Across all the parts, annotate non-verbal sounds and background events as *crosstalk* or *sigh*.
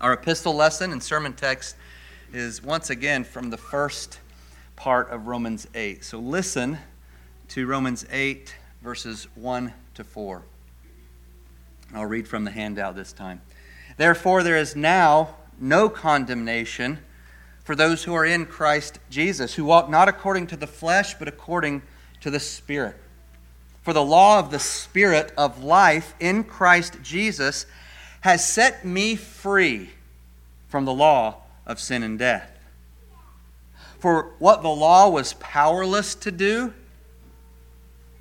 Our epistle lesson and sermon text is once again from the first part of Romans 8. So listen to Romans 8, verses 1 to 4. I'll read from the handout this time. Therefore, there is now no condemnation for those who are in Christ Jesus, who walk not according to the flesh, but according to the Spirit. For the law of the Spirit of life in Christ Jesus has set me free from the law of sin and death. For what the law was powerless to do,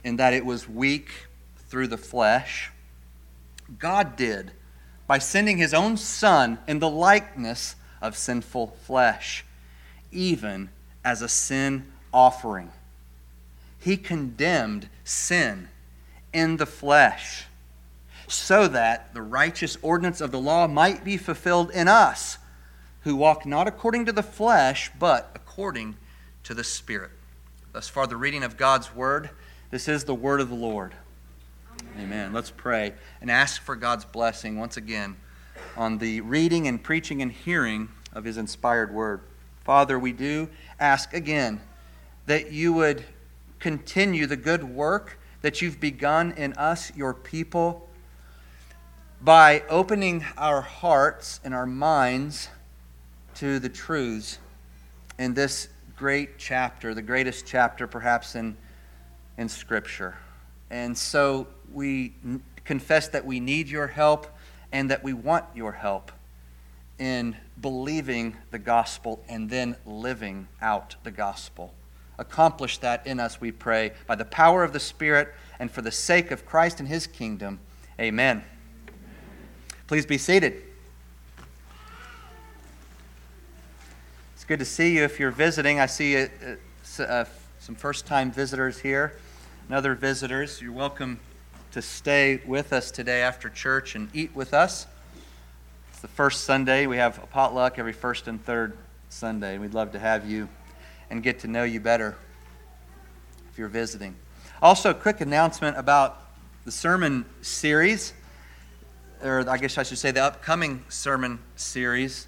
in that it was weak through the flesh, God did by sending his own Son in the likeness of sinful flesh, even as a sin offering. He condemned sin in the flesh so that the righteous ordinance of the law might be fulfilled in us, who walk not according to the flesh, but according to the Spirit. Thus far, the reading of God's word. This is the word of the Lord. Amen. Amen. Let's pray and ask for God's blessing once again on the reading and preaching and hearing of his inspired word. Father, we do ask again that you would continue the good work that you've begun in us, your people by opening our hearts and our minds to the truths in this great chapter, the greatest chapter perhaps in, in Scripture. And so we n- confess that we need your help and that we want your help in believing the gospel and then living out the gospel. Accomplish that in us, we pray, by the power of the Spirit and for the sake of Christ and his kingdom. Amen. Please be seated. It's good to see you if you're visiting. I see uh, uh, some first time visitors here and other visitors. You're welcome to stay with us today after church and eat with us. It's the first Sunday. We have a potluck every first and third Sunday. We'd love to have you and get to know you better if you're visiting. Also, a quick announcement about the sermon series or I guess I should say the upcoming sermon series,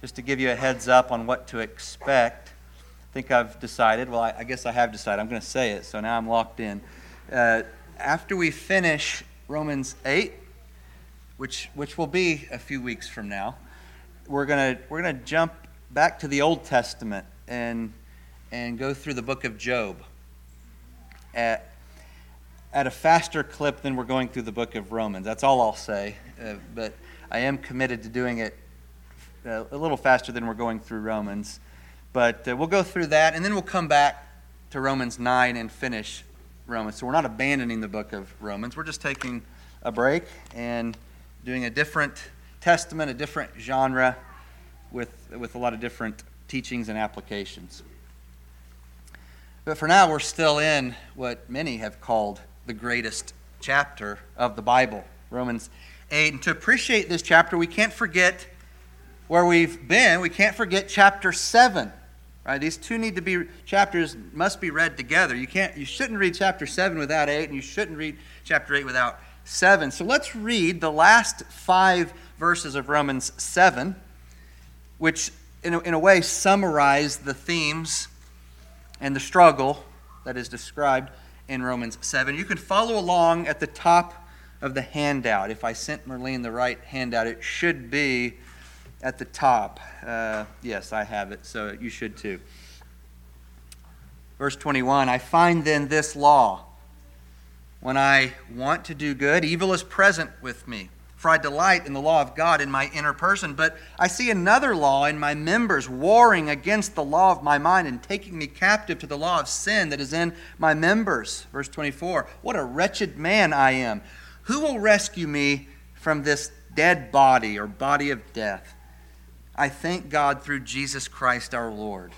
just to give you a heads up on what to expect. I think I've decided, well, I, I guess I have decided. I'm going to say it, so now I'm locked in. Uh, after we finish Romans 8, which, which will be a few weeks from now, we're going to we're gonna jump back to the Old Testament and, and go through the book of Job. At, at a faster clip than we're going through the book of Romans. That's all I'll say. Uh, but I am committed to doing it uh, a little faster than we're going through Romans. But uh, we'll go through that, and then we'll come back to Romans 9 and finish Romans. So we're not abandoning the book of Romans. We're just taking a break and doing a different testament, a different genre with, with a lot of different teachings and applications. But for now, we're still in what many have called the greatest chapter of the Bible, Romans 8. And to appreciate this chapter, we can't forget where we've been. We can't forget chapter 7. Right? These two need to be chapters must be read together. You can't you shouldn't read chapter 7 without 8 and you shouldn't read chapter 8 without 7. So let's read the last 5 verses of Romans 7 which in a, in a way summarize the themes and the struggle that is described in Romans 7. You can follow along at the top of the handout. If I sent Merlene the right handout, it should be at the top. Uh, yes, I have it, so you should too. Verse 21 I find then this law. When I want to do good, evil is present with me. For I delight in the law of God in my inner person. But I see another law in my members, warring against the law of my mind and taking me captive to the law of sin that is in my members. Verse 24 What a wretched man I am! Who will rescue me from this dead body or body of death? I thank God through Jesus Christ our Lord.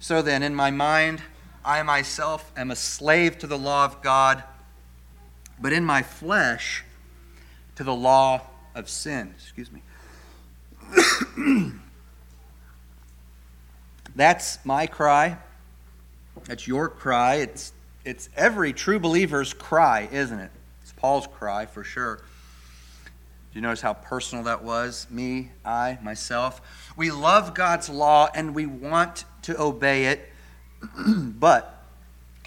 So then, in my mind, I myself am a slave to the law of God, but in my flesh, to the law of sin. Excuse me. *coughs* That's my cry. That's your cry. It's, it's every true believer's cry, isn't it? It's Paul's cry for sure. Do you notice how personal that was? Me, I, myself. We love God's law and we want to obey it, *clears throat* but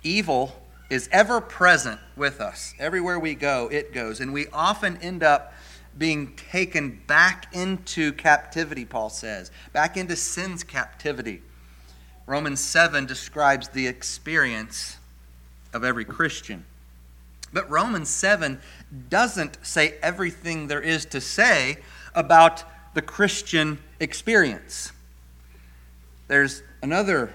evil is ever present with us. Everywhere we go, it goes. And we often end up being taken back into captivity, Paul says, back into sin's captivity. Romans 7 describes the experience of every Christian. But Romans 7 doesn't say everything there is to say about the Christian experience. There's another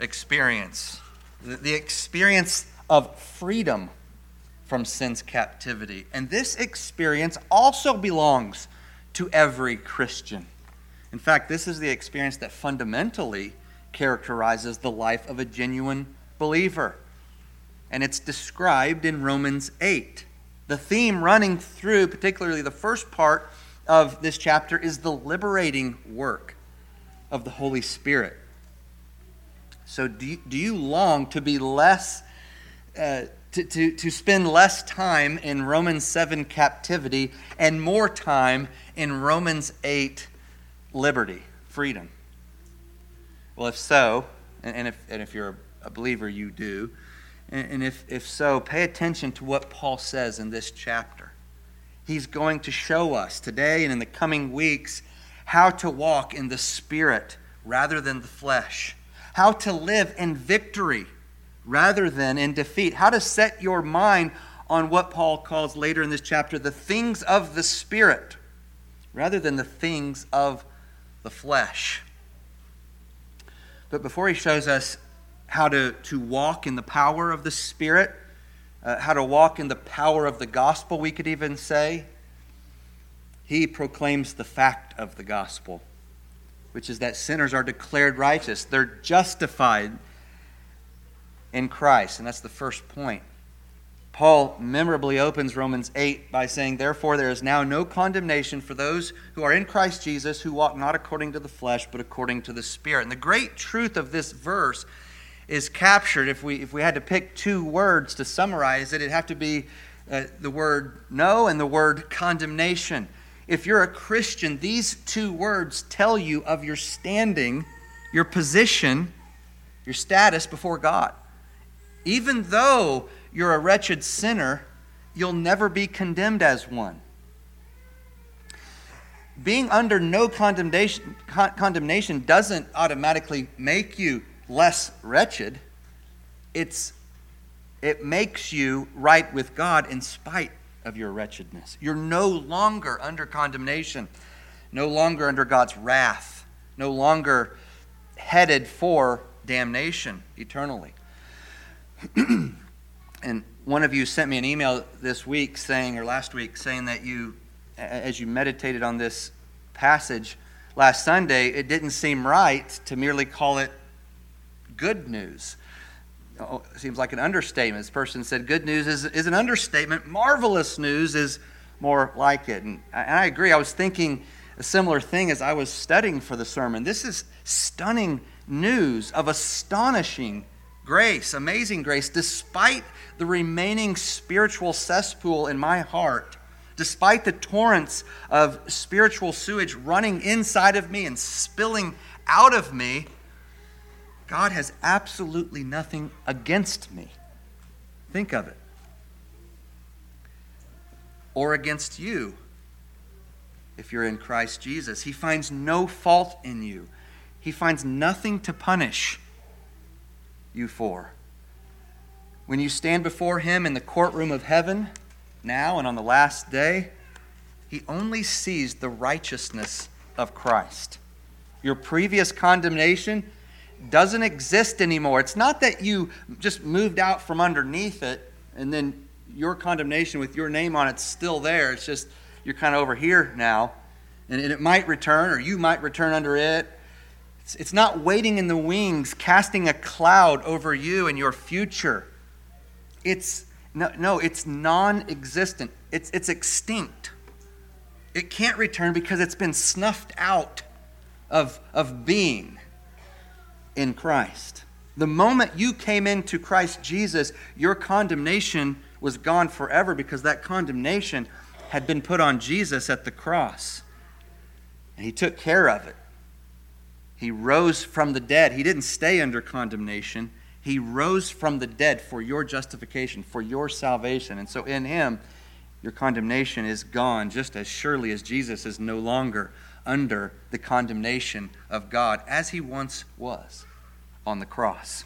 experience the experience of freedom from sin's captivity. And this experience also belongs to every Christian. In fact, this is the experience that fundamentally characterizes the life of a genuine believer. And it's described in Romans 8. The theme running through, particularly the first part of this chapter, is the liberating work of the Holy Spirit. So, do you, do you long to be less, uh, to, to, to spend less time in Romans 7 captivity and more time in Romans 8 liberty, freedom? Well, if so, and, and if, and if you're a believer, you do, and, and if, if so, pay attention to what Paul says in this chapter. He's going to show us today and in the coming weeks how to walk in the Spirit rather than the flesh how to live in victory rather than in defeat, how to set your mind on what Paul calls later in this chapter the things of the Spirit rather than the things of the flesh. But before he shows us how to, to walk in the power of the Spirit, uh, how to walk in the power of the gospel, we could even say, he proclaims the fact of the gospel which is that sinners are declared righteous. They're justified in Christ. And that's the first point. Paul memorably opens Romans 8 by saying, Therefore, there is now no condemnation for those who are in Christ Jesus, who walk not according to the flesh, but according to the Spirit. And the great truth of this verse is captured. If we, if we had to pick two words to summarize it, it'd have to be uh, the word no and the word condemnation if you're a Christian, these two words tell you of your standing, your position, your status before God. Even though you're a wretched sinner, you'll never be condemned as one. Being under no condemnation, condemnation doesn't automatically make you less wretched. It's, it makes you right with God in spite of your wretchedness. You're no longer under condemnation, no longer under God's wrath, no longer headed for damnation eternally. *clears throat* and one of you sent me an email this week saying, or last week, saying that you, as you meditated on this passage last Sunday, it didn't seem right to merely call it good news. Oh, seems like an understatement. This person said, Good news is, is an understatement. Marvelous news is more like it. And, and I agree. I was thinking a similar thing as I was studying for the sermon. This is stunning news of astonishing grace, amazing grace, despite the remaining spiritual cesspool in my heart, despite the torrents of spiritual sewage running inside of me and spilling out of me. God has absolutely nothing against me. Think of it. Or against you, if you're in Christ Jesus. He finds no fault in you, He finds nothing to punish you for. When you stand before Him in the courtroom of heaven, now and on the last day, He only sees the righteousness of Christ. Your previous condemnation doesn't exist anymore. It's not that you just moved out from underneath it and then your condemnation with your name on it's still there. It's just you're kind of over here now. And, it might return, or you might return under it. It's, it's not waiting in the wings, casting a cloud over you and your future. It's no, no it's non existent, it's, it's extinct. It can't return because it's been snuffed out of, of being in Christ. The moment you came into Christ Jesus, your condemnation was gone forever because that condemnation had been put on Jesus at the cross. And he took care of it. He rose from the dead. He didn't stay under condemnation. He rose from the dead for your justification, for your salvation. And so in him, your condemnation is gone just as surely as Jesus is no longer under the condemnation of God as he once was on the cross.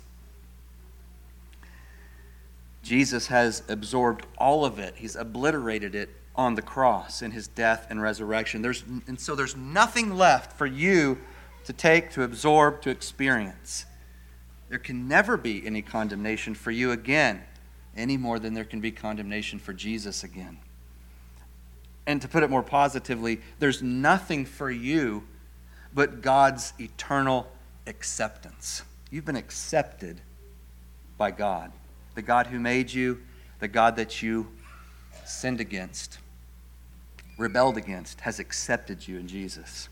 Jesus has absorbed all of it. He's obliterated it on the cross in his death and resurrection. There's, and so there's nothing left for you to take, to absorb, to experience. There can never be any condemnation for you again, any more than there can be condemnation for Jesus again. And to put it more positively, there's nothing for you but God's eternal acceptance. You've been accepted by God, the God who made you, the God that you sinned against, rebelled against, has accepted you in Jesus.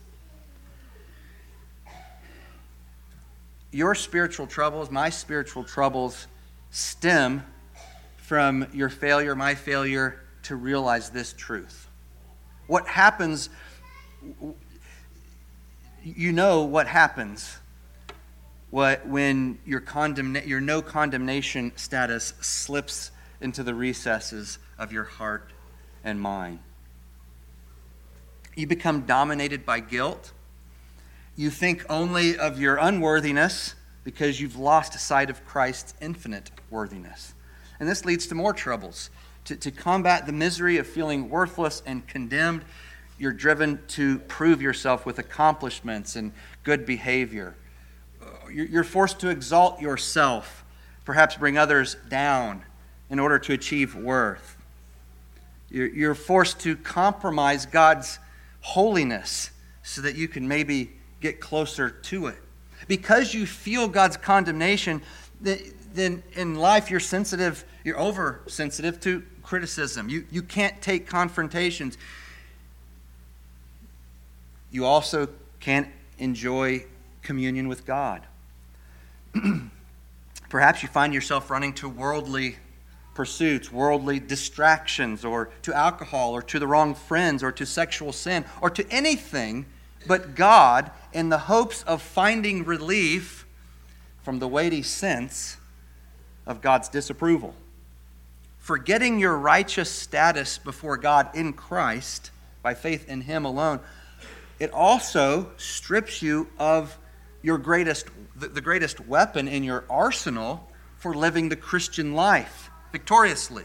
Your spiritual troubles, my spiritual troubles, stem from your failure, my failure to realize this truth. What happens, you know what happens what, when your, your no condemnation status slips into the recesses of your heart and mind. You become dominated by guilt. You think only of your unworthiness because you've lost sight of Christ's infinite worthiness. And this leads to more troubles to, to combat the misery of feeling worthless and condemned, you're driven to prove yourself with accomplishments and good behavior. You're forced to exalt yourself, perhaps bring others down in order to achieve worth. You're forced to compromise God's holiness so that you can maybe get closer to it. Because you feel God's condemnation, then in life you're sensitive, you're oversensitive to criticism. You, you can't take confrontations. You also can't enjoy communion with God. *clears throat* Perhaps you find yourself running to worldly pursuits, worldly distractions, or to alcohol, or to the wrong friends, or to sexual sin, or to anything but God in the hopes of finding relief from the weighty sense of God's disapproval forgetting your righteous status before God in Christ by faith in Him alone, it also strips you of your greatest, the greatest weapon in your arsenal for living the Christian life victoriously.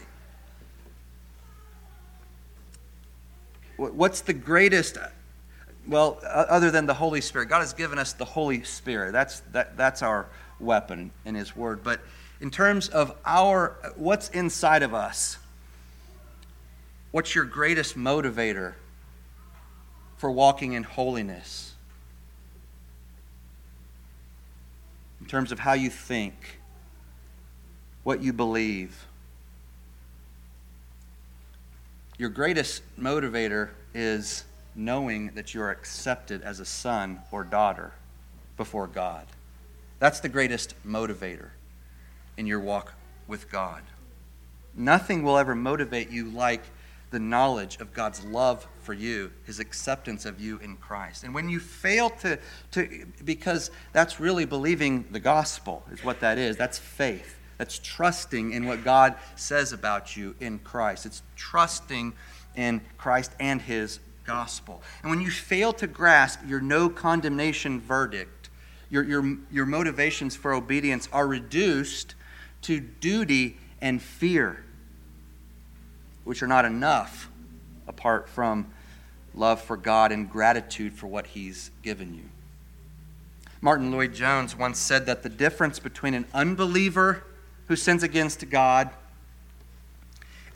What's the greatest? Well, other than the Holy Spirit, God has given us the Holy Spirit. That's, that, that's our weapon in His Word. But in terms of our what's inside of us. What's your greatest motivator for walking in holiness? In terms of how you think, what you believe. Your greatest motivator is knowing that you are accepted as a son or daughter before God. That's the greatest motivator in your walk with God. Nothing will ever motivate you like the knowledge of God's love for you, his acceptance of you in Christ. And when you fail to, to because that's really believing the gospel, is what that is. That's faith. That's trusting in what God says about you in Christ. It's trusting in Christ and his gospel. And when you fail to grasp your no condemnation verdict, your, your, your motivations for obedience are reduced to duty and fear, which are not enough apart from love for God and gratitude for what He's given you. Martyn Lloyd-Jones once said that the difference between an unbeliever who sins against God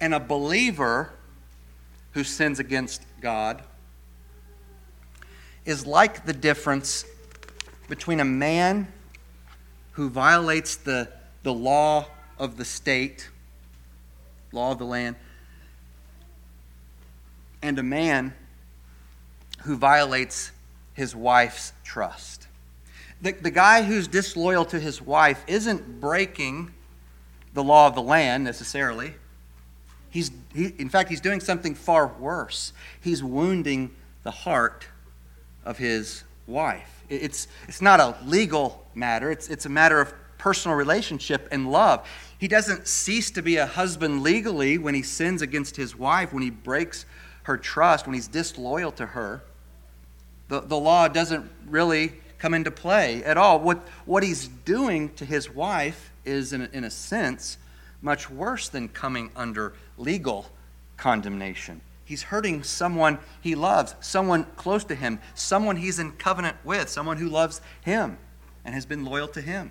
and a believer who sins against God is like the difference between a man who violates the the law of the state, law of the land, and a man who violates his wife's trust. The, the guy who's disloyal to his wife isn't breaking the law of the land necessarily. He's, he, in fact, he's doing something far worse. He's wounding the heart of his wife. It's, it's not a legal matter, it's, it's a matter of personal relationship and love. He doesn't cease to be a husband legally when he sins against his wife, when he breaks her trust, when he's disloyal to her. The, the law doesn't really come into play at all. What, what he's doing to his wife is, in a, in a sense, much worse than coming under legal condemnation. He's hurting someone he loves, someone close to him, someone he's in covenant with, someone who loves him and has been loyal to him.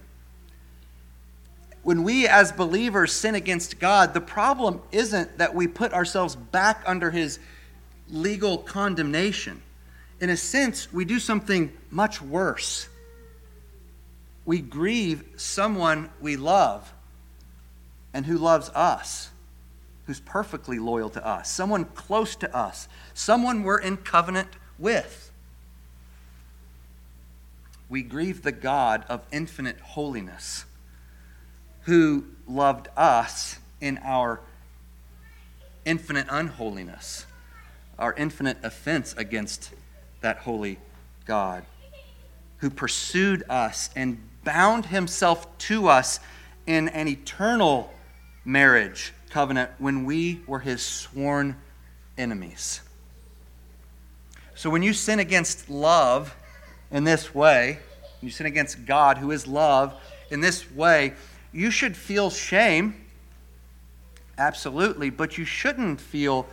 When we as believers sin against God, the problem isn't that we put ourselves back under his legal condemnation. In a sense, we do something much worse. We grieve someone we love and who loves us, who's perfectly loyal to us, someone close to us, someone we're in covenant with. We grieve the God of infinite holiness who loved us in our infinite unholiness, our infinite offense against that holy God, who pursued us and bound himself to us in an eternal marriage covenant when we were his sworn enemies. So when you sin against love in this way, you sin against God, who is love, in this way, you should feel shame, absolutely, but you shouldn't feel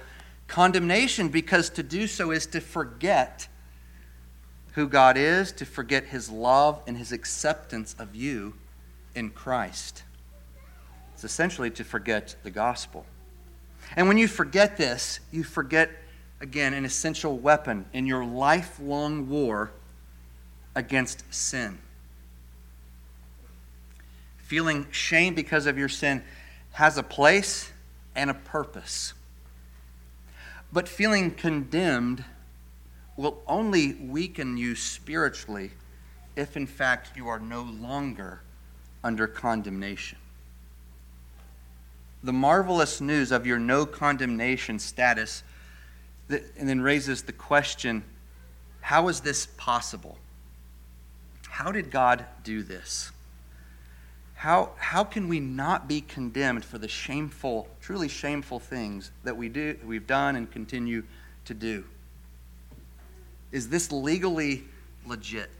condemnation because to do so is to forget who God is, to forget his love and his acceptance of you in Christ. It's essentially to forget the gospel. And when you forget this, you forget, again, an essential weapon in your lifelong war against sin. Feeling shame because of your sin has a place and a purpose. But feeling condemned will only weaken you spiritually if, in fact, you are no longer under condemnation the marvelous news of your no condemnation status and then raises the question how is this possible? How did God do this? How, how can we not be condemned for the shameful, truly shameful things that we do, we've done and continue to do? Is this legally legit?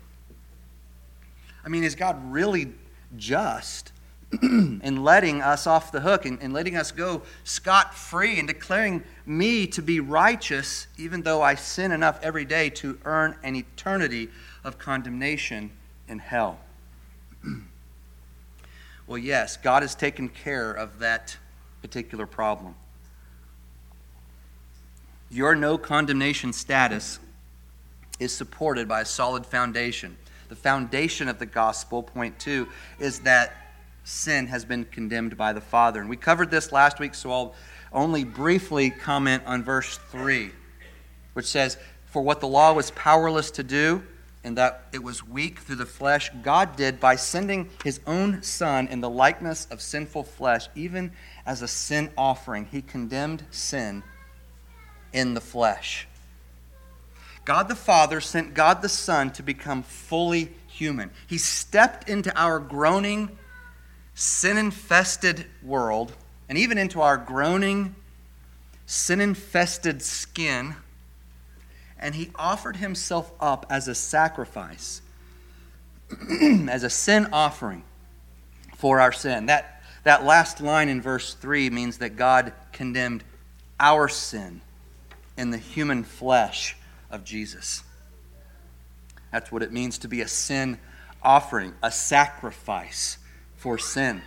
I mean, is God really just *clears throat* in letting us off the hook and, and letting us go scot free and declaring me to be righteous, even though I sin enough every day to earn an eternity of condemnation in hell. Well, yes, God has taken care of that particular problem. Your no condemnation status is supported by a solid foundation. The foundation of the gospel, point two, is that sin has been condemned by the Father. And we covered this last week, so I'll only briefly comment on verse 3, which says, For what the law was powerless to do, and that it was weak through the flesh, God did by sending his own Son in the likeness of sinful flesh, even as a sin offering. He condemned sin in the flesh. God the Father sent God the Son to become fully human. He stepped into our groaning, sin infested world and even into our groaning, sin infested skin, and he offered himself up as a sacrifice, *clears throat* as a sin offering for our sin. That, that last line in verse 3 means that God condemned our sin in the human flesh of Jesus. That's what it means to be a sin offering, a sacrifice for sin.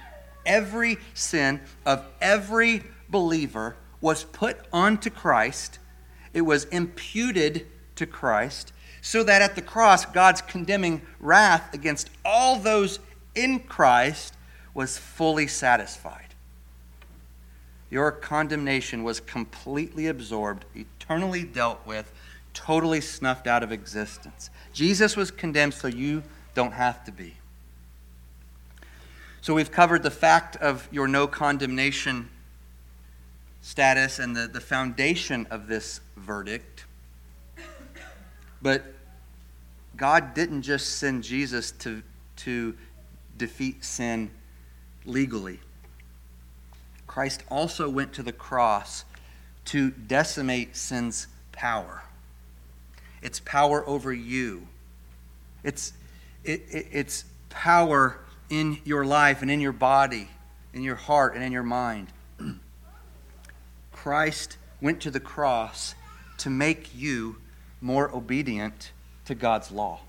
Every sin of every believer was put onto Christ, it was imputed to Christ, so that at the cross, God's condemning wrath against all those in Christ was fully satisfied. Your condemnation was completely absorbed, eternally dealt with, totally snuffed out of existence. Jesus was condemned so you don't have to be. So we've covered the fact of your no condemnation status and the, the foundation of this verdict. But God didn't just send Jesus to, to defeat sin legally. Christ also went to the cross to decimate sin's power. Its power over you. It's, it, it, it's power in your life and in your body, in your heart and in your mind. Christ went to the cross to make you more obedient to God's law.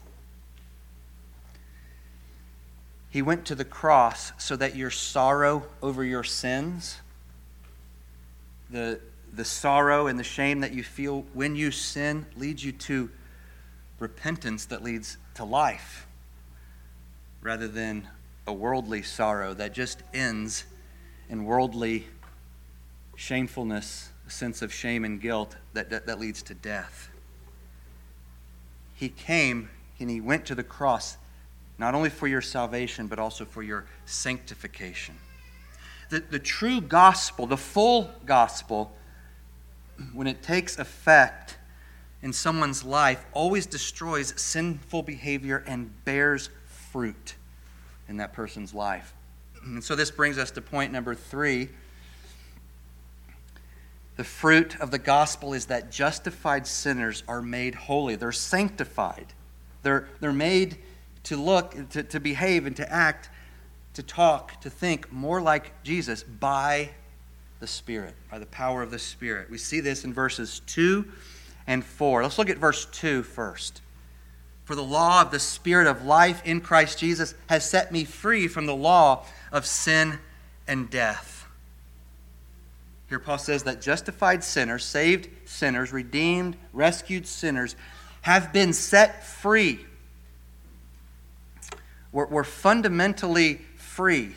He went to the cross so that your sorrow over your sins, the, the sorrow and the shame that you feel when you sin, leads you to repentance that leads to life rather than a worldly sorrow that just ends in worldly shamefulness, a sense of shame and guilt that, that, that leads to death. He came and he went to the cross not only for your salvation, but also for your sanctification. The, the true gospel, the full gospel, when it takes effect in someone's life, always destroys sinful behavior and bears fruit in that person's life. And so this brings us to point number three. The fruit of the gospel is that justified sinners are made holy. They're sanctified. They're, they're made to look, to, to behave, and to act, to talk, to think more like Jesus by the Spirit, by the power of the Spirit. We see this in verses 2 and 4. Let's look at verse 2 first. For the law of the Spirit of life in Christ Jesus has set me free from the law of sin and death. Here, Paul says that justified sinners, saved sinners, redeemed, rescued sinners have been set free we're, we're fundamentally free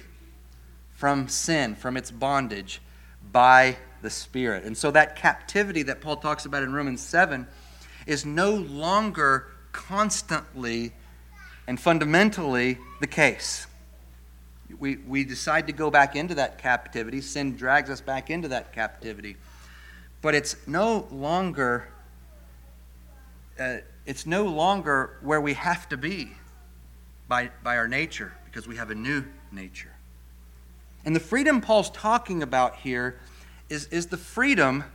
from sin, from its bondage by the Spirit. And so that captivity that Paul talks about in Romans 7 is no longer constantly and fundamentally the case. We, we decide to go back into that captivity. Sin drags us back into that captivity. But it's no longer uh, it's no longer where we have to be by, by our nature because we have a new nature. And the freedom Paul's talking about here is, is the freedom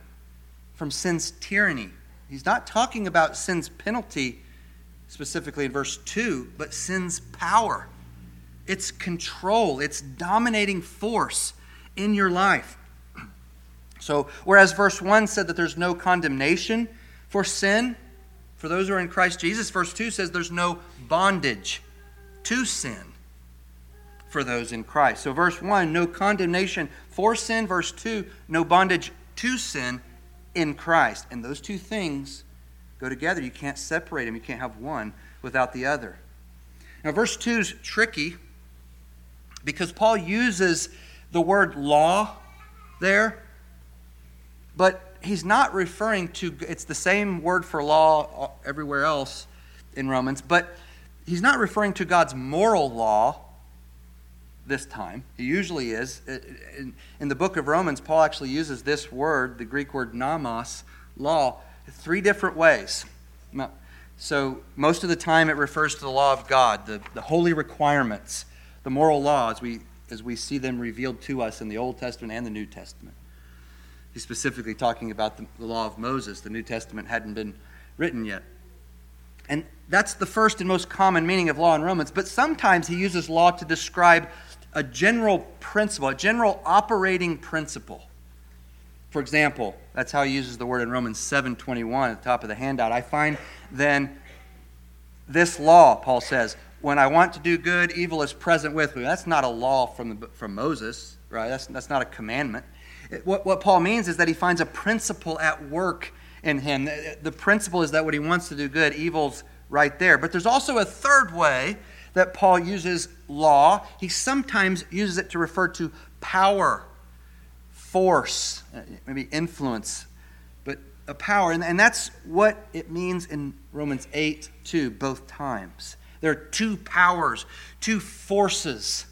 from sin's tyranny. He's not talking about sin's penalty specifically in verse 2, but sin's power, its control, its dominating force in your life. *clears throat* So, whereas verse 1 said that there's no condemnation for sin, for those who are in Christ Jesus, verse 2 says there's no bondage to sin for those in Christ. So, verse 1, no condemnation for sin. Verse 2, no bondage to sin in Christ. And those two things go together. You can't separate them, you can't have one without the other. Now, verse 2 is tricky because Paul uses the word law there, but he's not referring to, it's the same word for law everywhere else in Romans, but he's not referring to God's moral law this time. He usually is. In, the book of Romans, Paul actually uses this word, the Greek word nomos, law, three different ways. So, most of the time it refers to the law of God, the, the holy requirements, the moral law as we, as we see them revealed to us in the Old Testament and the New Testament. He's specifically talking about the, the law of Moses. The New Testament hadn't been written yet. And that's the first and most common meaning of law in Romans. But sometimes he uses law to describe a general principle, a general operating principle. For example, that's how he uses the word in Romans 7:21 at the top of the handout. I find then this law, Paul says, when I want to do good, evil is present with me. That's not a law from, the, from Moses, right? That's, that's not a commandment. It, what, what Paul means is that he finds a principle at work in him. The, the principle is that when he wants to do good, evil's right there. But there's also a third way that Paul uses law. He sometimes uses it to refer to power, force, uh, maybe influence, but a power. And, and that's what it means in Romans 8 2, both times. There are two powers, two forces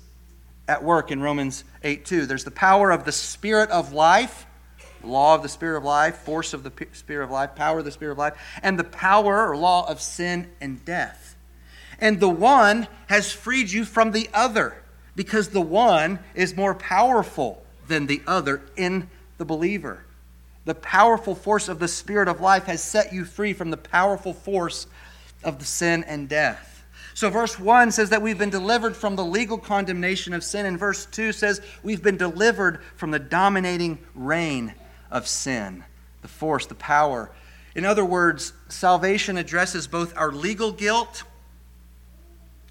at work in Romans 8 2. There's the power of the Spirit of life law of the Spirit of life, force of the Spirit of life, power of the Spirit of life, and the power or law of sin and death. And the one has freed you from the other because the one is more powerful than the other in the believer. The powerful force of the Spirit of life has set you free from the powerful force of the sin and death. So, verse 1 says that we've been delivered from the legal condemnation of sin, and verse 2 says we've been delivered from the dominating reign of sin, the force, the power. In other words, salvation addresses both our legal guilt,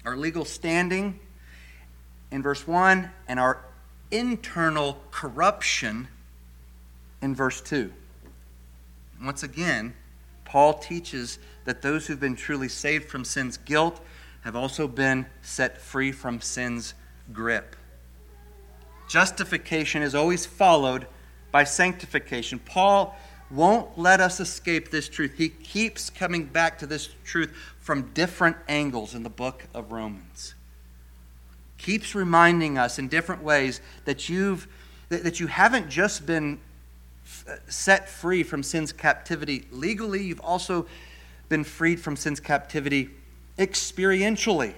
our legal standing in verse 1, and our internal corruption in verse 2. Once again, Paul teaches that those who've been truly saved from sin's guilt have also been set free from sin's grip. Justification is always followed by sanctification. Paul won't let us escape this truth. He keeps coming back to this truth from different angles in the book of Romans. Keeps reminding us in different ways that you've that you haven't just been set free from sin's captivity legally, you've also been freed from sin's captivity experientially.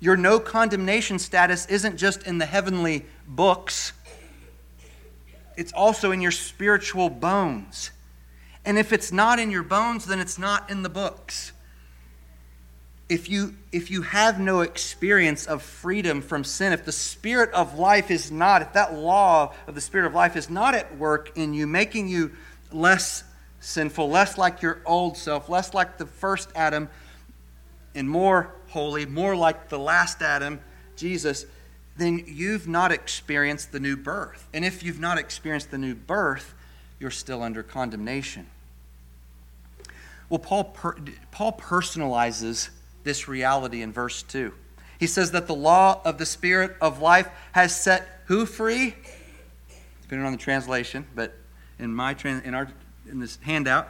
Your no condemnation status isn't just in the heavenly books, it's also in your spiritual bones. And if it's not in your bones, then it's not in the books. If you, if you have no experience of freedom from sin, if the Spirit of life is not, if that law of the Spirit of life is not at work in you, making you less sinful, less like your old self, less like the first Adam, and more holy, more like the last Adam, Jesus, then you've not experienced the new birth. And if you've not experienced the new birth, you're still under condemnation. Well, Paul, per, Paul personalizes this reality in verse 2. He says that the law of the Spirit of life has set who free? Depending on the translation, but in my in our in this handout,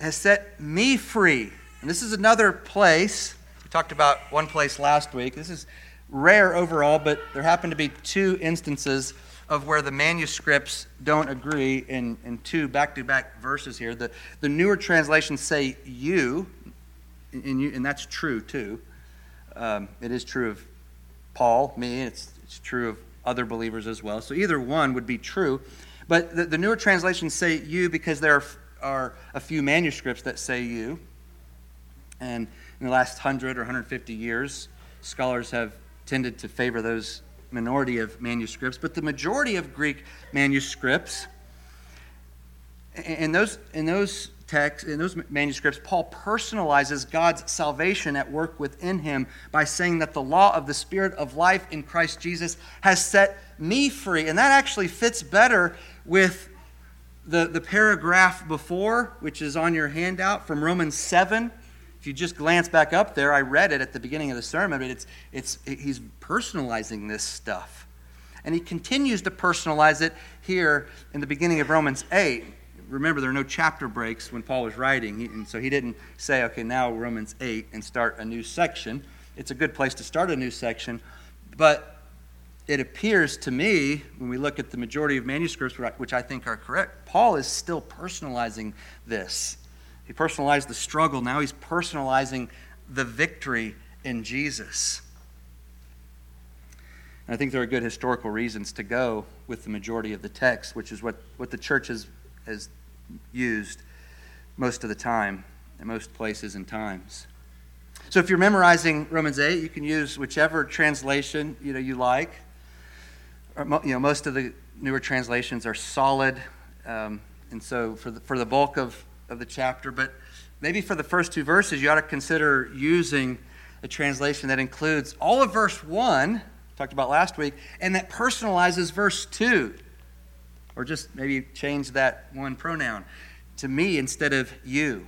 has set me free and this is another place. We talked about one place last week. This is rare overall, but there happen to be two instances of where the manuscripts don't agree in, in two back to back verses here. The, the newer translations say you, and, you, and that's true too. Um, it is true of Paul, me, it's, it's true of other believers as well. So either one would be true. But the, the newer translations say you because there are, are a few manuscripts that say you. And in the last 100 or 150 years, scholars have tended to favor those minority of manuscripts. But the majority of Greek manuscripts, in those, in those texts, in those manuscripts, Paul personalizes God's salvation at work within him by saying that the law of the Spirit of life in Christ Jesus has set me free. And that actually fits better with the, the paragraph before, which is on your handout from Romans 7 if you just glance back up there, I read it at the beginning of the sermon, but it's, it's, he's personalizing this stuff. And he continues to personalize it here in the beginning of Romans 8. Remember, there are no chapter breaks when Paul was writing, and so he didn't say, okay, now Romans 8 and start a new section. It's a good place to start a new section, but it appears to me, when we look at the majority of manuscripts, which I think are correct, Paul is still personalizing this. He personalized the struggle. Now he's personalizing the victory in Jesus. And I think there are good historical reasons to go with the majority of the text, which is what, what the church has, has used most of the time, in most places and times. So if you're memorizing Romans 8, you can use whichever translation you, know, you like. You know, most of the newer translations are solid. Um, and so for the, for the bulk of of the chapter, but maybe for the first two verses, you ought to consider using a translation that includes all of verse 1, talked about last week, and that personalizes verse 2. Or just maybe change that one pronoun to me instead of you.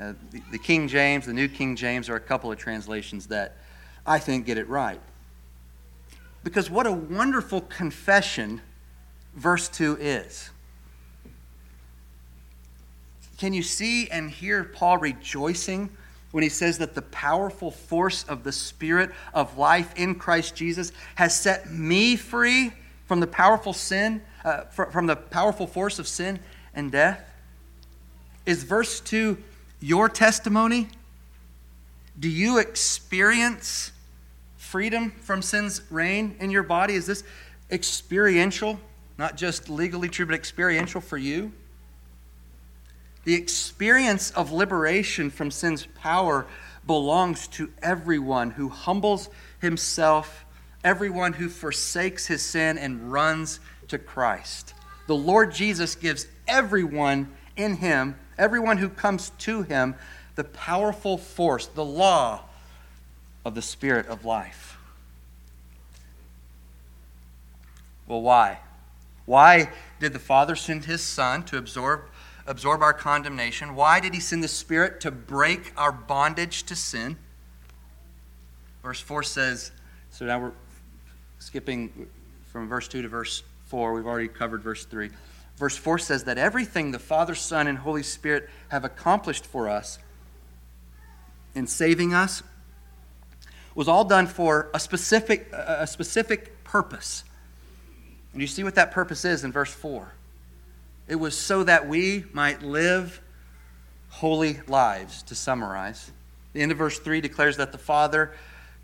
Uh, the, the King James, the New King James are a couple of translations that I think get it right. Because what a wonderful confession verse 2 is. Can you see and hear Paul rejoicing when he says that the powerful force of the Spirit of life in Christ Jesus has set me free from the powerful sin, uh, from the powerful force of sin and death? Is verse 2 your testimony? Do you experience freedom from sin's reign in your body? Is this experiential, not just legally true, but experiential for you? The experience of liberation from sin's power belongs to everyone who humbles himself, everyone who forsakes his sin and runs to Christ. The Lord Jesus gives everyone in him, everyone who comes to him, the powerful force, the law of the Spirit of life. Well, why? Why did the Father send his Son to absorb absorb our condemnation. Why did he send the Spirit? To break our bondage to sin. Verse 4 says, so now we're skipping from verse 2 to verse 4. We've already covered verse 3. Verse 4 says that everything the Father, Son, and Holy Spirit have accomplished for us in saving us was all done for a specific, a specific purpose. And you see what that purpose is in verse 4. It was so that we might live holy lives, to summarize. The end of verse 3 declares that the Father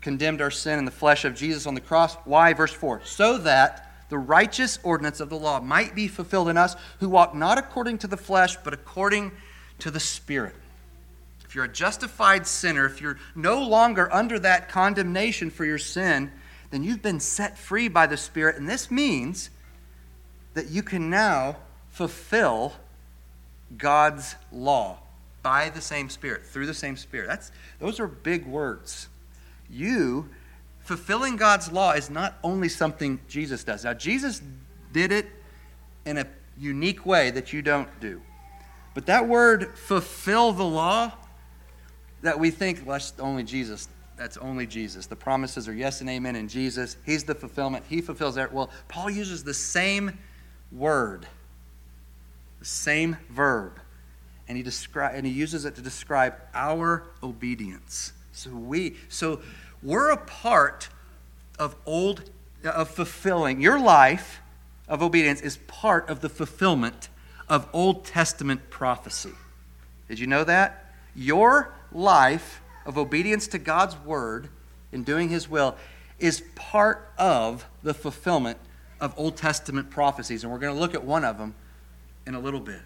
condemned our sin in the flesh of Jesus on the cross. Why? Verse 4 So that the righteous ordinance of the law might be fulfilled in us who walk not according to the flesh, but according to the Spirit. If you're a justified sinner, if you're no longer under that condemnation for your sin, then you've been set free by the Spirit. And this means that you can now fulfill God's law by the same Spirit, through the same Spirit. That's, those are big words. You, fulfilling God's law is not only something Jesus does. Now, Jesus did it in a unique way that you don't do. But that word, fulfill the law, that we think, well, that's only Jesus. That's only Jesus. The promises are yes and amen in Jesus. He's the fulfillment. He fulfills that. Well, Paul uses the same word the same verb, and he, descri- and he uses it to describe our obedience. So we, so we're a part of old, of fulfilling. Your life of obedience is part of the fulfillment of Old Testament prophecy. Did you know that? Your life of obedience to God's word in doing his will is part of the fulfillment of Old Testament prophecies. And we're going to look at one of them in a little bit.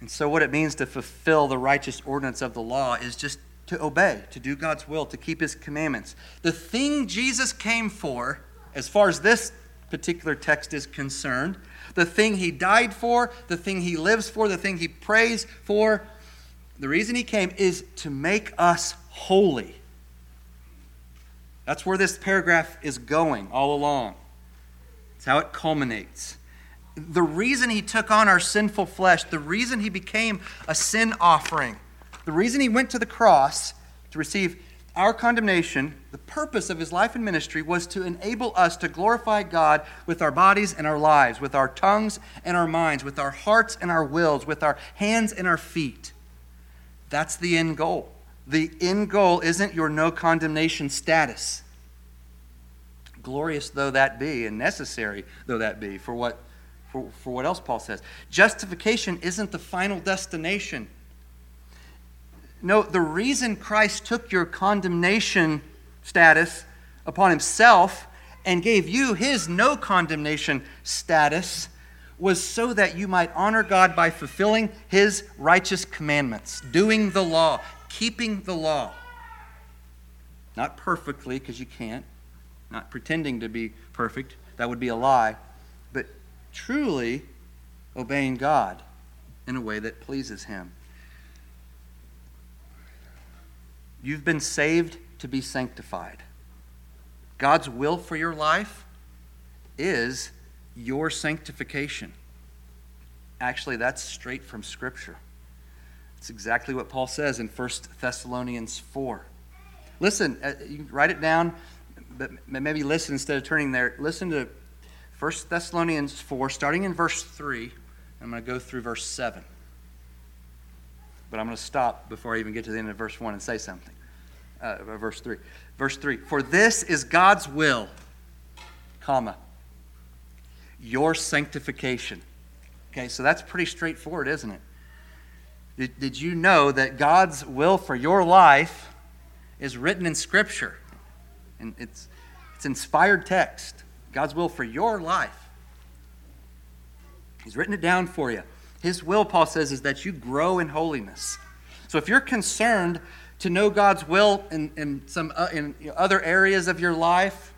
And so, what it means to fulfill the righteous ordinance of the law is just to obey, to do God's will, to keep His commandments. The thing Jesus came for, as far as this particular text is concerned, the thing He died for, the thing He lives for, the thing He prays for, the reason He came is to make us holy. That's where this paragraph is going all along. It's how it culminates. The reason he took on our sinful flesh, the reason he became a sin offering, the reason he went to the cross to receive our condemnation, the purpose of his life and ministry was to enable us to glorify God with our bodies and our lives, with our tongues and our minds, with our hearts and our wills, with our hands and our feet. That's the end goal. The end goal isn't your no condemnation status glorious though that be, and necessary though that be, for what, for, for what else Paul says. Justification isn't the final destination. No, the reason Christ took your condemnation status upon himself and gave you his no condemnation status was so that you might honor God by fulfilling his righteous commandments, doing the law, keeping the law. Not perfectly, because you can't, not pretending to be perfect, that would be a lie, but truly obeying God in a way that pleases Him. You've been saved to be sanctified. God's will for your life is your sanctification. Actually, that's straight from Scripture. It's exactly what Paul says in 1 Thessalonians 4. Listen, uh, you write it down but maybe listen instead of turning there. Listen to 1 Thessalonians 4, starting in verse 3. I'm going to go through verse 7. But I'm going to stop before I even get to the end of verse 1 and say something. Uh, verse 3. Verse 3 For this is God's will, comma, your sanctification. Okay, so that's pretty straightforward, isn't it? Did, did you know that God's will for your life is written in Scripture? And it's, it's inspired text. God's will for your life. He's written it down for you. His will, Paul says, is that you grow in holiness. So if you're concerned to know God's will in, in some uh, in other areas of your life,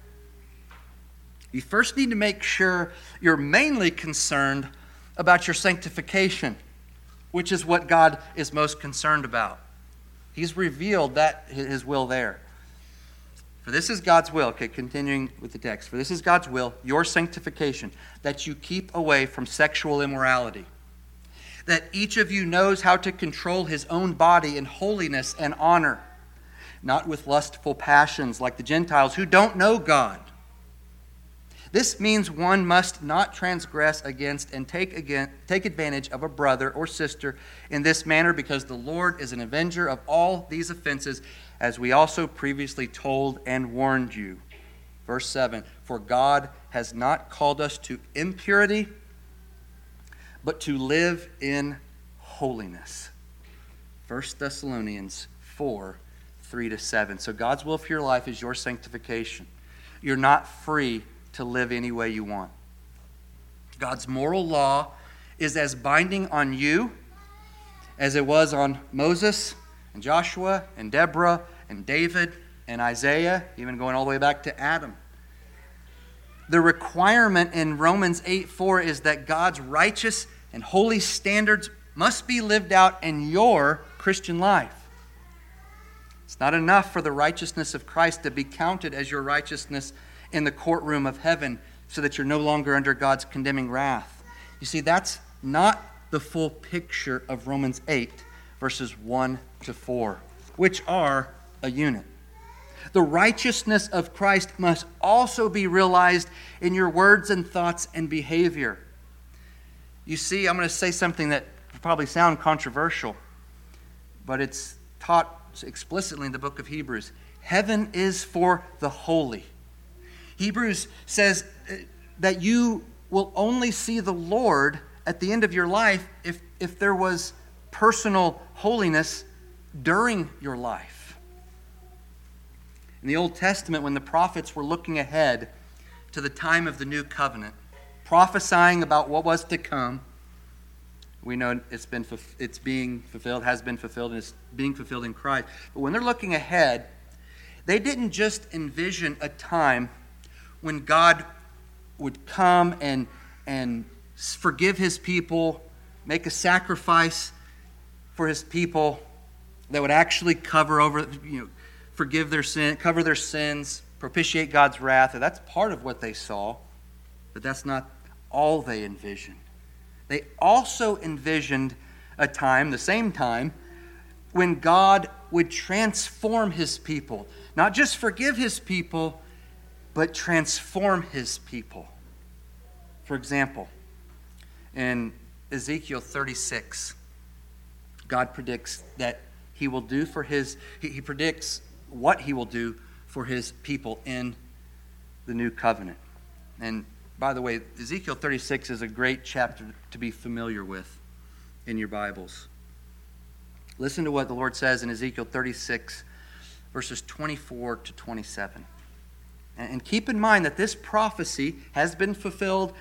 you first need to make sure you're mainly concerned about your sanctification, which is what God is most concerned about. He's revealed that his will there. For this is God's will, okay, continuing with the text. For this is God's will, your sanctification, that you keep away from sexual immorality. That each of you knows how to control his own body in holiness and honor, not with lustful passions like the Gentiles who don't know God. This means one must not transgress against and take, again, take advantage of a brother or sister in this manner because the Lord is an avenger of all these offenses as we also previously told and warned you. Verse 7 For God has not called us to impurity, but to live in holiness. 1 Thessalonians 4 3 to 7. So God's will for your life is your sanctification. You're not free to live any way you want. God's moral law is as binding on you as it was on Moses and Joshua and Deborah and David and Isaiah, even going all the way back to Adam. The requirement in Romans 8 4 is that God's righteous and holy standards must be lived out in your Christian life. It's not enough for the righteousness of Christ to be counted as your righteousness in the courtroom of heaven so that you're no longer under God's condemning wrath. You see, that's not the full picture of Romans 8 verses 1 to 4, which are a unit. The righteousness of Christ must also be realized in your words and thoughts and behavior. You see, I'm going to say something that probably sound controversial, but it's taught explicitly in the book of Hebrews. Heaven is for the holy. Hebrews says uh, that you will only see the Lord at the end of your life if, if there was personal holiness during your life. In the Old Testament, when the prophets were looking ahead to the time of the new covenant, prophesying about what was to come, we know it's been it's being fulfilled, has been fulfilled, and it's being fulfilled in Christ. But when they're looking ahead, they didn't just envision a time when God would come and and forgive his people, make a sacrifice for his people that would actually cover over, you know, forgive their sin, cover their sins, propitiate God's wrath. That's part of what they saw, but that's not all they envisioned. They also envisioned a time, the same time, when God would transform his people. Not just forgive his people, but transform his people. For example, in Ezekiel 36, God predicts that he will do for his, he, he predicts what he will do for his people in the new covenant. And by the way, Ezekiel 36 is a great chapter to be familiar with in your Bibles. Listen to what the Lord says in Ezekiel 36, verses 24 to 27. And keep in mind that this prophecy has been fulfilled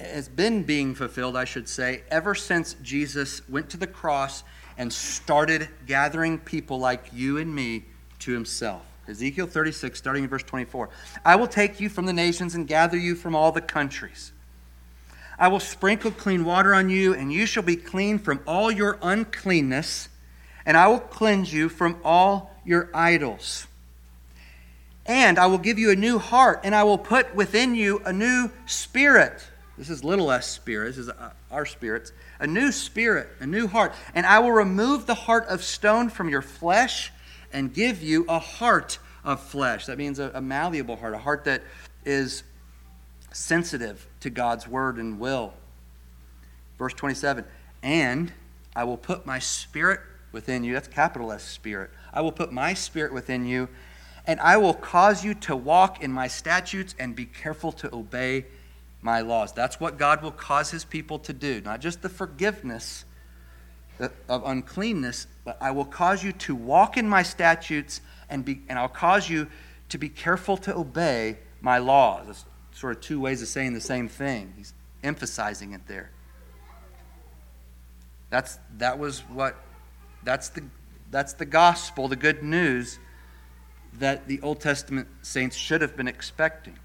has been being fulfilled, I should say, ever since Jesus went to the cross and started gathering people like you and me to himself. Ezekiel 36, starting in verse 24. I will take you from the nations and gather you from all the countries. I will sprinkle clean water on you, and you shall be clean from all your uncleanness, and I will cleanse you from all your idols. And I will give you a new heart, and I will put within you a new spirit this is little s spirit. This is uh, our spirits. A new spirit, a new heart. And I will remove the heart of stone from your flesh and give you a heart of flesh. That means a, a malleable heart, a heart that is sensitive to God's word and will. Verse 27 And I will put my spirit within you. That's capital S Spirit. I will put my Spirit within you, and I will cause you to walk in my statutes and be careful to obey my laws. That's what God will cause his people to do, not just the forgiveness of uncleanness, but I will cause you to walk in my statutes and, be, and I'll cause you to be careful to obey my laws. That's sort of two ways of saying the same thing. He's emphasizing it there. That's, that was what, that's the, that's the gospel, the good news that the Old Testament saints should have been expecting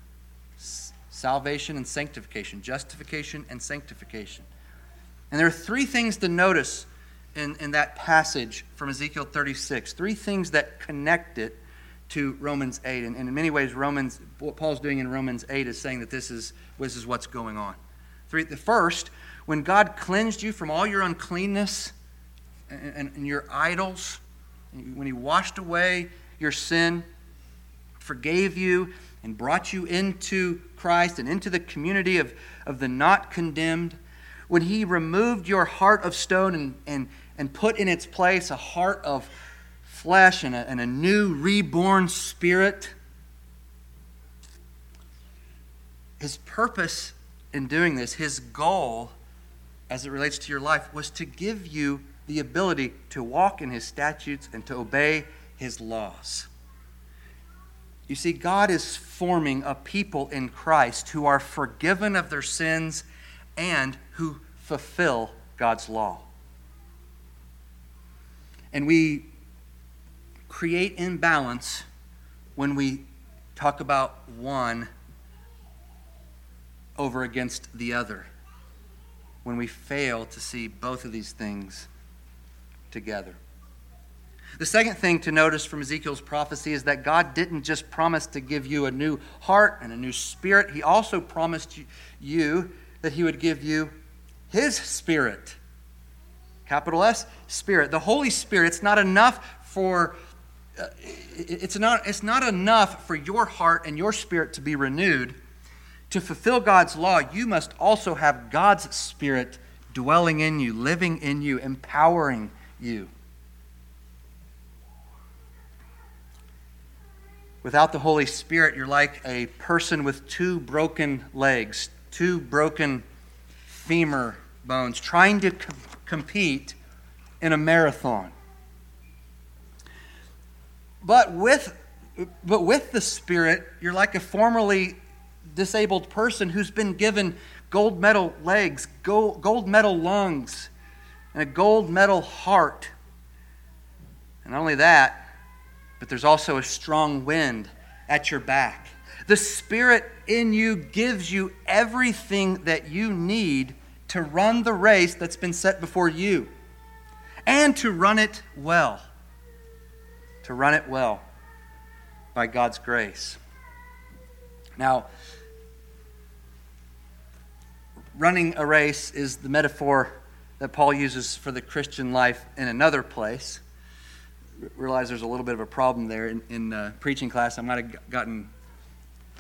salvation and sanctification, justification and sanctification. And there are three things to notice in, in that passage from Ezekiel 36, three things that connect it to Romans 8. And, and in many ways, Romans, what Paul's doing in Romans 8 is saying that this is, this is what's going on. Three, the first, when God cleansed you from all your uncleanness and, and, and your idols, when He washed away your sin, forgave you, and brought you into Christ and into the community of, of the not condemned, when He removed your heart of stone and, and, and put in its place a heart of flesh and a, and a new reborn spirit, His purpose in doing this, His goal as it relates to your life, was to give you the ability to walk in His statutes and to obey His laws. You see, God is forming a people in Christ who are forgiven of their sins and who fulfill God's law. And we create imbalance when we talk about one over against the other, when we fail to see both of these things together. The second thing to notice from Ezekiel's prophecy is that God didn't just promise to give you a new heart and a new spirit, He also promised you that He would give you His Spirit. Capital S, Spirit. The Holy Spirit, it's not enough for. Uh, it's not, it's not enough for your heart and your spirit to be renewed. To fulfill God's law, you must also have God's Spirit dwelling in you, living in you, empowering you. Without the Holy Spirit, you're like a person with two broken legs, two broken femur bones, trying to compete in a marathon. But with, but with the Spirit, you're like a formerly disabled person who's been given gold medal legs, gold, gold medal lungs, and a gold medal heart. And not only that, but there's also a strong wind at your back. The Spirit in you gives you everything that you need to run the race that's been set before you and to run it well. To run it well by God's grace. Now, running a race is the metaphor that Paul uses for the Christian life in another place realize there's a little bit of a problem there in, in uh, preaching class. I might have gotten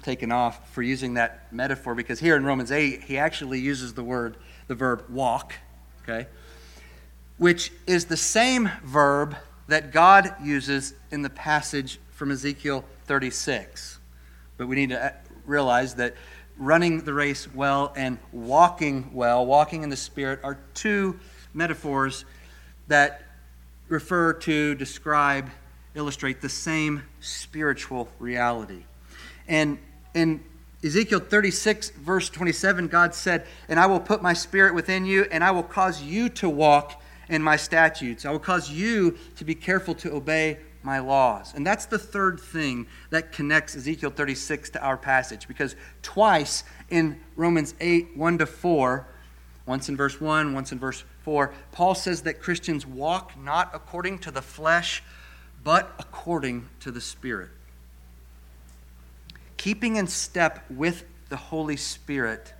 taken off for using that metaphor because here in Romans 8, he actually uses the word, the verb walk, okay, which is the same verb that God uses in the passage from Ezekiel 36. But we need to uh, realize that running the race well and walking well, walking in the Spirit, are two metaphors that refer to, describe, illustrate the same spiritual reality. And in Ezekiel 36, verse 27, God said, And I will put my spirit within you, and I will cause you to walk in my statutes. I will cause you to be careful to obey my laws. And that's the third thing that connects Ezekiel 36 to our passage, because twice in Romans 8, 1 to 4, once in verse 1, once in verse 4, Paul says that Christians walk not according to the flesh, but according to the Spirit. Keeping in step with the Holy Spirit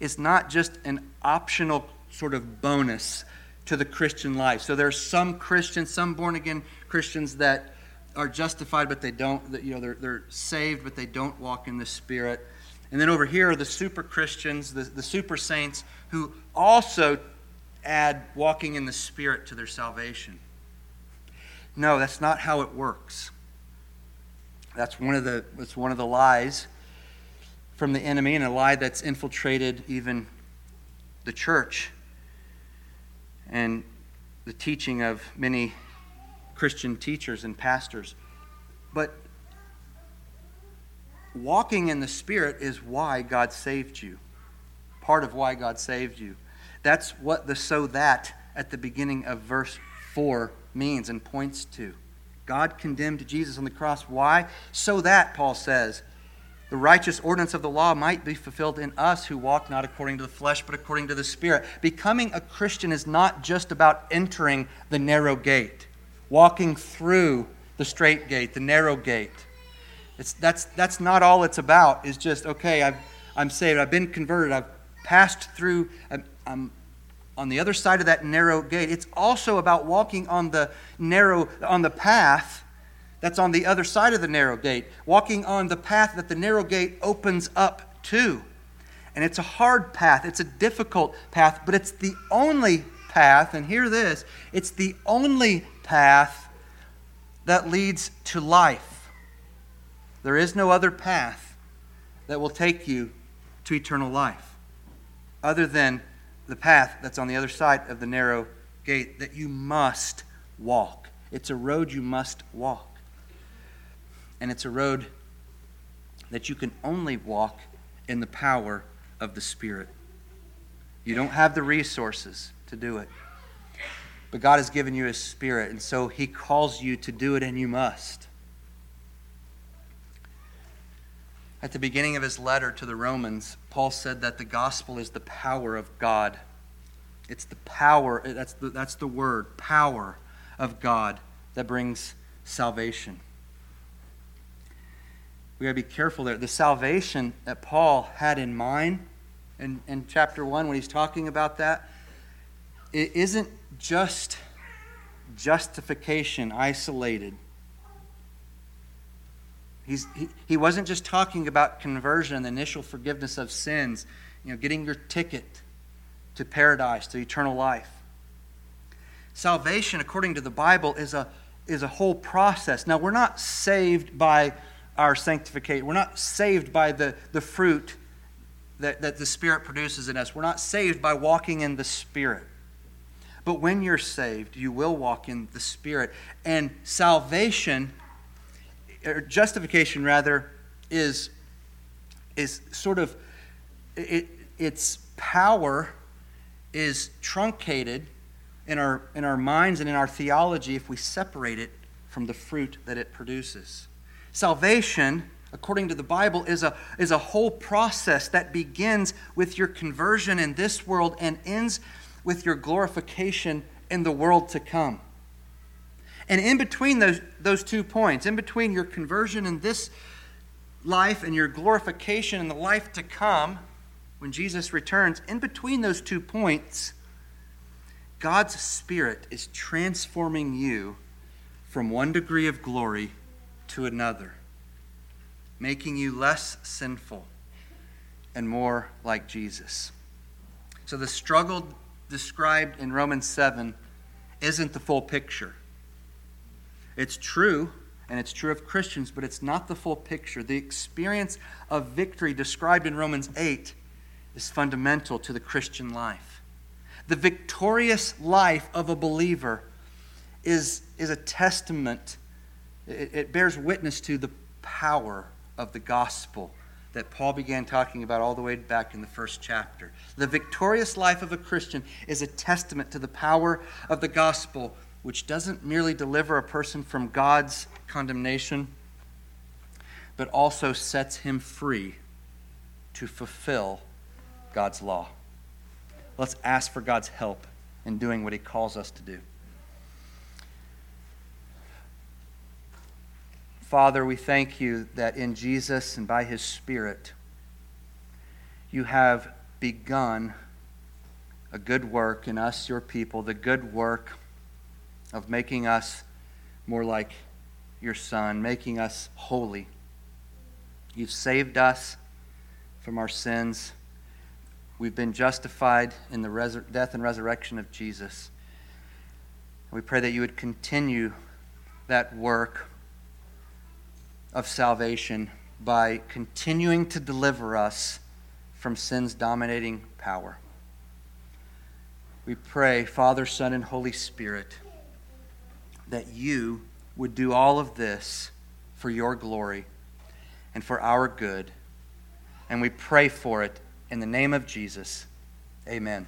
is not just an optional sort of bonus to the Christian life. So there's some Christians, some born again Christians that are justified, but they don't, that, you know, they're, they're saved, but they don't walk in the Spirit. And then over here are the super Christians, the, the super saints, who also add walking in the Spirit to their salvation. No, that's not how it works. That's one of the, it's one of the lies from the enemy and a lie that's infiltrated even the church and the teaching of many Christian teachers and pastors. But walking in the Spirit is why God saved you. Part of why God saved you. That's what the so that at the beginning of verse 4 means and points to. God condemned Jesus on the cross. Why? So that, Paul says, the righteous ordinance of the law might be fulfilled in us who walk not according to the flesh, but according to the Spirit. Becoming a Christian is not just about entering the narrow gate, walking through the straight gate, the narrow gate. It's, that's, that's not all it's about, is just, okay, I've, I'm saved, I've been converted, I've passed through, I'm, I'm on the other side of that narrow gate. It's also about walking on the narrow, on the path that's on the other side of the narrow gate, walking on the path that the narrow gate opens up to. And it's a hard path, it's a difficult path, but it's the only path, and hear this it's the only path that leads to life. There is no other path that will take you to eternal life other than the path that's on the other side of the narrow gate that you must walk. It's a road you must walk. And it's a road that you can only walk in the power of the Spirit. You don't have the resources to do it. But God has given you His Spirit, and so He calls you to do it, and you must. At the beginning of his letter to the Romans, Paul said that the gospel is the power of God. It's the power, that's the, that's the word, power of God that brings salvation. We got to be careful there. The salvation that Paul had in mind in, in chapter 1 when he's talking about that, it isn't just justification isolated He's, he, he wasn't just talking about conversion, the initial forgiveness of sins, you know, getting your ticket to paradise, to eternal life. Salvation, according to the Bible, is a, is a whole process. Now, we're not saved by our sanctification. We're not saved by the, the fruit that, that the Spirit produces in us. We're not saved by walking in the Spirit. But when you're saved, you will walk in the Spirit. And salvation or justification rather, is, is sort of, it, its power is truncated in our, in our minds and in our theology if we separate it from the fruit that it produces. Salvation, according to the Bible, is a, is a whole process that begins with your conversion in this world and ends with your glorification in the world to come. And in between those, those two points, in between your conversion in this life and your glorification in the life to come, when Jesus returns, in between those two points, God's Spirit is transforming you from one degree of glory to another, making you less sinful and more like Jesus. So the struggle described in Romans 7 isn't the full picture. It's true, and it's true of Christians, but it's not the full picture. The experience of victory described in Romans 8 is fundamental to the Christian life. The victorious life of a believer is, is a testament, it, it bears witness to the power of the gospel that Paul began talking about all the way back in the first chapter. The victorious life of a Christian is a testament to the power of the gospel which doesn't merely deliver a person from God's condemnation, but also sets him free to fulfill God's law. Let's ask for God's help in doing what he calls us to do. Father, we thank you that in Jesus and by his Spirit, you have begun a good work in us, your people, the good work of making us more like your Son, making us holy. You've saved us from our sins. We've been justified in the death and resurrection of Jesus. We pray that you would continue that work of salvation by continuing to deliver us from sin's dominating power. We pray, Father, Son, and Holy Spirit, that you would do all of this for your glory and for our good. And we pray for it in the name of Jesus. Amen.